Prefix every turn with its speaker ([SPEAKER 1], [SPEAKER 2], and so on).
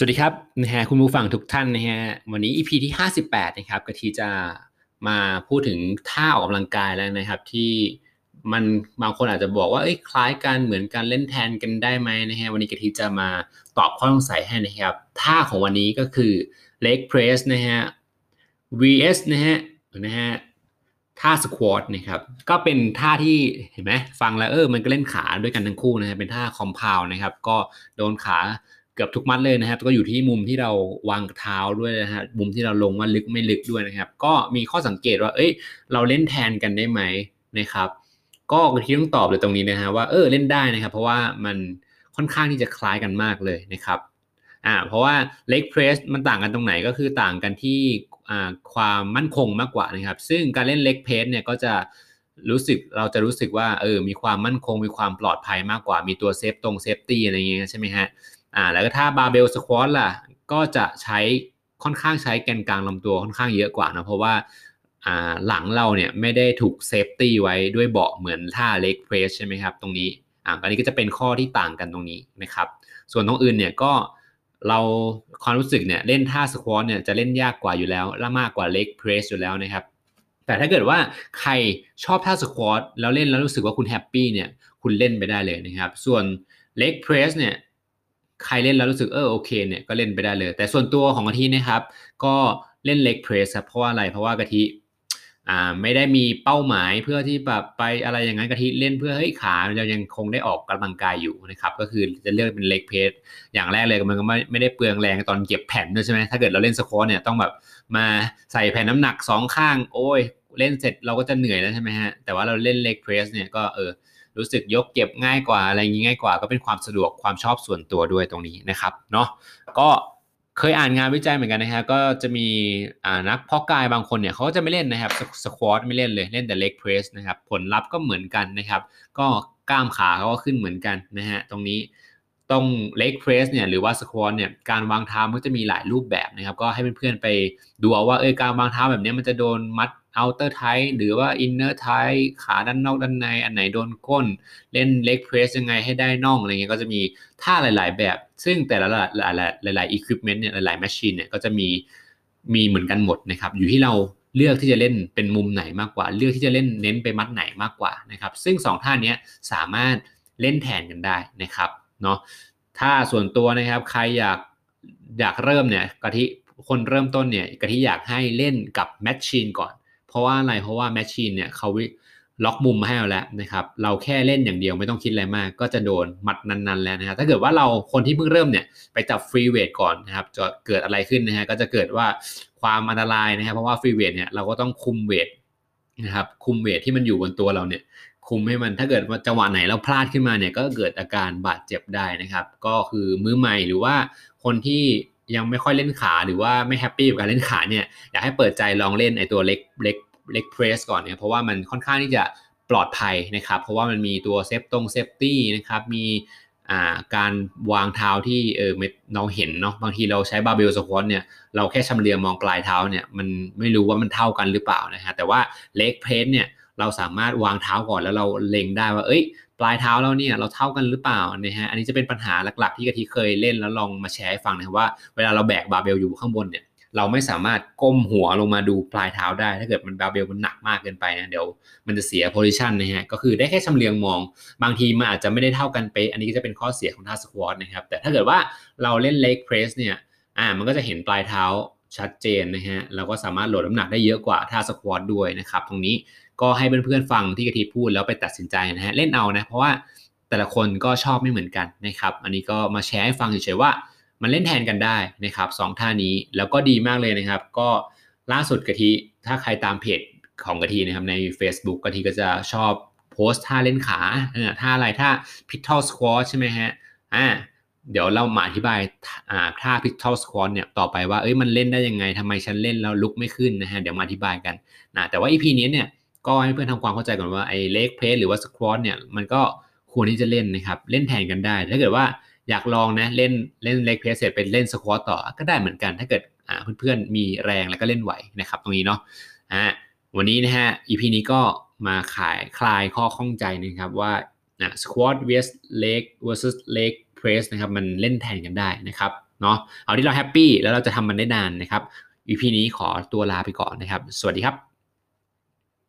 [SPEAKER 1] สวัสดีครับนะฮะคุณผู้ฟังทุกท่านนะฮะวันนี้ EP ที่ 58 นะครับกะทีจะมาพูดถึงท่าออกกำลังกายแล้วนะครับ ที่มันบางคนอาจจะบอกว่าเอ้ยคล้ายกันเหมือนกันเล่นแทนกันได้ไหมนะฮะวันนี้กะทีจะมาตอบข้อสงสัยให้นะครับท่าของวันนี้ก็คือ leg press นะฮะ vs นะฮะนะฮะท่าสควอตนะครับก็เป็นท่าที่เห็นไหมฟังแล้วเออมันก็เล่นขาด้วยกันทั้งคู่นะฮะเป็นท่าคอมเพลนะครับก็โดนขา เกือบทุกมัดเลยนะครับ ก็อยู่ที่มุมที่เราวางเท้าด้วยนะฮะมุมที่เราลงว่าลึกไม่ลึกด้วยนะครับ ก็มีข้อสังเกตว่า เอ้ย เราเล่นแทนกันได้ไหมนะครับ ก็ที่ต้องตอบเลยตรงนี้นะฮะว่าเออเล่นได้นะครับ เพราะว่ามันค่อนข้างที่จะคล้ายกันมากเลยนะครับอ่าเพราะว่า leg press มันต่างกันตรงไหนก็คือต่างกันที่อ่าความมั่นคงมากกว่านะครับ ซึ่งการเล่น leg press เนี่ยก็จะรู้สึกเราจะรู้สึกว่าเออมีความมั่นคงมีความปลอดภัยมากกว่า มีตัว safe ตรง safety อะไรอย่างเงี้ยใช่ไหมฮะ อ่าแล้วก็ถ้า barbell squat ล่ะก็จะใช้ค่อนข้างใช้แกนกลางลำตัวค่อนข้างเยอะกว่านะเพราะว่าอ่าหลังเราเนี่ยไม่ได้ถูก safety ไว้ด้วยเบาะเหมือนท่า leg press ใช่ไหมครับตรงนี้อ่าอันนี้ก็จะเป็นข้อที่ต่างกันตรงนี้นะครับส่วนตรงอื่นเนี่ยก็เราความรู้สึกเนี่ยเล่นท่า squat เนี่ยจะเล่นยากกว่าอยู่แล้วและมากกว่า leg press อยู่แล้วนะครับแต่ถ้าเกิดว่าใครชอบท่า squat แล้วเล่นแล้วรู้สึกว่าคุณ happy เนี่ยคุณเล่นไปได้เลยนะครับส่วนเล็กเพรสเนี่ย ใครเล่นแล้วรู้สึกเออโอเคเนี่ยก็เล่นไปได้เลย แต่ส่วนตัวของกะทินะครับ ก็เล่นเล็กเพรสครับเพราะว่าอะไรเพราะว่ากะทิอ่าไม่ได้มีเป้าหมายเพื่อที่แบบไปอะไรอย่างนั้นกะทิเล่นเพื่อให้ยขาเรายังคงได้ออกกำลังกายอยู่นะครับก็คือจะเลือกเป็นเล็กเพรสอย่างแรกเลยมันก็ไม่ไม่ได้เปลืองแรงตอนเก็บแผ่นด้วยใช่ไหมถ้าเกิดเราเล่นสควอตเนี่ยต้องแบบมาใส่แผ่นน้ำหนักสองข้าง โอ้ย เล่นเสร็จเราก็จะเหนื่อยแล้วใช่ไหมฮะ แต่ว่าเราเล่นเล็กเพรสเนี่ยก็เออรู้สึกยกเก็บง่ายกว่าอะไรอย่างนี้ง่ายกว่าก็เป็นความสะดวกความชอบส่วนตัวด้วยตรงนี้นะครับเนาะก็เคยอ่านงานวิจัยเหมือนกันนะฮะก็จะมีนักเพาะกายบางคนเนี่ยเขาก็จะไม่เล่นนะครับสควอตไม่เล่นเลยเล่นแต่เล็กเพรสนะครับผลลัพธ์ก็เหมือนกันนะครับ ก็กล้ามขาเขาก็ขึ้นเหมือนกันนะฮะตรงนี้ตรงเล็กเพรสเนี่ยหรือว่าสควอตเนี่ยการวางเท้ามันจะมีหลายรูปแบบนะครับ ก็ให้เพื่อนๆไปดูเอาว่าเออการวางเท้าแบบนี้มันจะโดนมัด outer tight หรือว่า inner tight ขาด้านนอกด้านใน อันไหนโดนก้น เล่น leg press ยังไงให้ได้น่องอะไรเงี้ยก็จะมีท่าหลาย ๆ แบบ ซึ่งแต่ละหลายๆหลายๆ equipment เนี่ยหลายๆ machine เนี่ยก็จะมีมีเหมือนกันหมดนะครับ อยู่ที่เราเลือกที่จะเล่นเป็นมุมไหนมากกว่า เลือกที่จะเล่นเน้นไปมัดไหนมากกว่านะครับ ซึ่ง 2 ท่านี้สามารถเล่นแทนกันได้นะครับเนาะถ้าส่วนตัวนะครับใครอยากอยากเริ่มเนี่ยกะทิคนเริ่มต้นเนี่ยกะทิอยากให้เล่นกับ machine ก่อน เพราะว่าอะไรเพราะว่า machine เนี่ยเขาล็อกมุมมาให้เราแล้วนะครับ เราแค่เล่นอย่างเดียวไม่ต้องคิดอะไรมาก ก็จะโดนมัดนั้นๆ แล้วนะครับถ้าเกิดว่าเราคนที่เพิ่งเริ่มเนี่ยไปจับ free weight ก่อนนะครับจะเกิดอะไรขึ้นนะฮะก็จะเกิดว่าความอันตรายนะครับเพราะว่า free weight เนี่ยเราก็ต้องคุม weight นะครับคุม weight ที่มันอยู่บนตัวเราเนี่ยคุมให้มันถ้าเกิดว่าจังหวะไหนเราพลาดขึ้นมาเนี่ยก็เกิดอาการบาดเจ็บได้นะครับ ก็คือมือใหม่หรือว่าคนที่ ยังไม่ค่อยเล่นขาหรือว่าไม่ happy กับการเล่นขาเนี่ยอยากให้เปิดใจลองเล่นไอตัว leg leg leg press ก่อนเนี่ยเพราะว่ามันค่อนข้างที่จะปลอดภัยนะครับเพราะว่ามันมีตัว safe ตรง safety นะครับมีการวางเท้าที่เออเราเห็นเนาะบางทีเราใช้ barbell squat เนี่ยเราแค่ชำเลืองมองปลายเท้าเนี่ยมันไม่รู้ว่ามันเท่ากันหรือเปล่านะฮะแต่ว่า leg press เนี่ยเราสามารถวางเท้าก่อนแล้วเราเล็งได้ว่าเอ้ย ปลายเท้าเราเนี่ยเราเท่ากันหรือเปล่านะฮะอันนี้จะเป็นปัญหาหลักๆ ที่กะทิเคยเล่นแล้วลองมาแชร์ให้ฟังนะครับว่าเวลาเราแบกบาเบลอยู่ข้างบนเนี่ยเราไม่สามารถก้มหัวลงมาดูปลายเท้าได้ ถ้าเกิดมันบาเบลมันหนักมากเกินไปนะเดี๋ยวมันจะเสีย position นะฮะก็คือได้แค่ชำเลืองมอง บางทีมันอาจจะไม่ได้เท่ากันเป๊ะอันนี้ก็จะเป็นข้อเสียของท่า squat นะครับแต่ถ้าเกิดว่าเราเล่น leg press เนี่ยอ่ามันก็จะเห็นปลายเท้าชัดเจนนะฮะเราก็สามารถโหลดน้ำหนักได้เยอะกว่าท่า squat ด้วยนะครับตรงนี้ ก็ให้เพื่อนๆฟังที่กะทิพูดแล้วไปตัดสินใจนะฮะเล่นเอานะเพราะว่าแต่ละคนก็ชอบไม่เหมือนกันนะครับ อันนี้ก็มาแชร์ให้ฟังเฉยๆว่า มันเล่นแทนกันได้นะครับสองท่านี้แล้วก็ดีมากเลยนะครับ ก็ล่าสุดกะทิถ้าใครตามเพจของกะทินะครับใน Facebook กะทิก็จะชอบโพสท่าเล่นขาท่าอะไรท่า p i t t a l squat ใช่ไหมฮะอ่าเดี๋ยวเรามาอธิบายท่า p i t t a l squat เนี่ยต่อไปว่าเอ้ยมันเล่นได้ยังไงทำไมฉันเล่นแล้วลุกไม่ขึ้นนะฮะเดี๋ยวมาอธิบายกันนะแต่ว่า EP นี้เนี่ย ก็ให้เพื่อนทำความเข้าใจก่อนว่าไอ้เล็กเพสหรือว่า squat เนี่ยมันก็ควรที่จะเล่นนะครับเล่นแทนกันได้ ถ้าเกิดว่าอยากลองนะเล่นเล่นเล็กเพรสเสร็จเป็นเล่นสควอตต่อก็ได้เหมือนกัน ถ้าเกิดเพื่อนๆมีแรงแล้วก็เล่นไหวนะครับตรงนี้เนาะอ่าวันนี้นะฮะ EP นี้ก็มาขายคลายข้อข้องใจนะครับว่านะ squat vs leg versus leg press นะครับมันเล่นแทนกันได้นะครับเนาะเอาที่เราแฮปปี้แล้วเราจะทำมันได้นานนะครับ EP นี้ขอตัวลาไปก่อนนะครับ สวัสดีครับ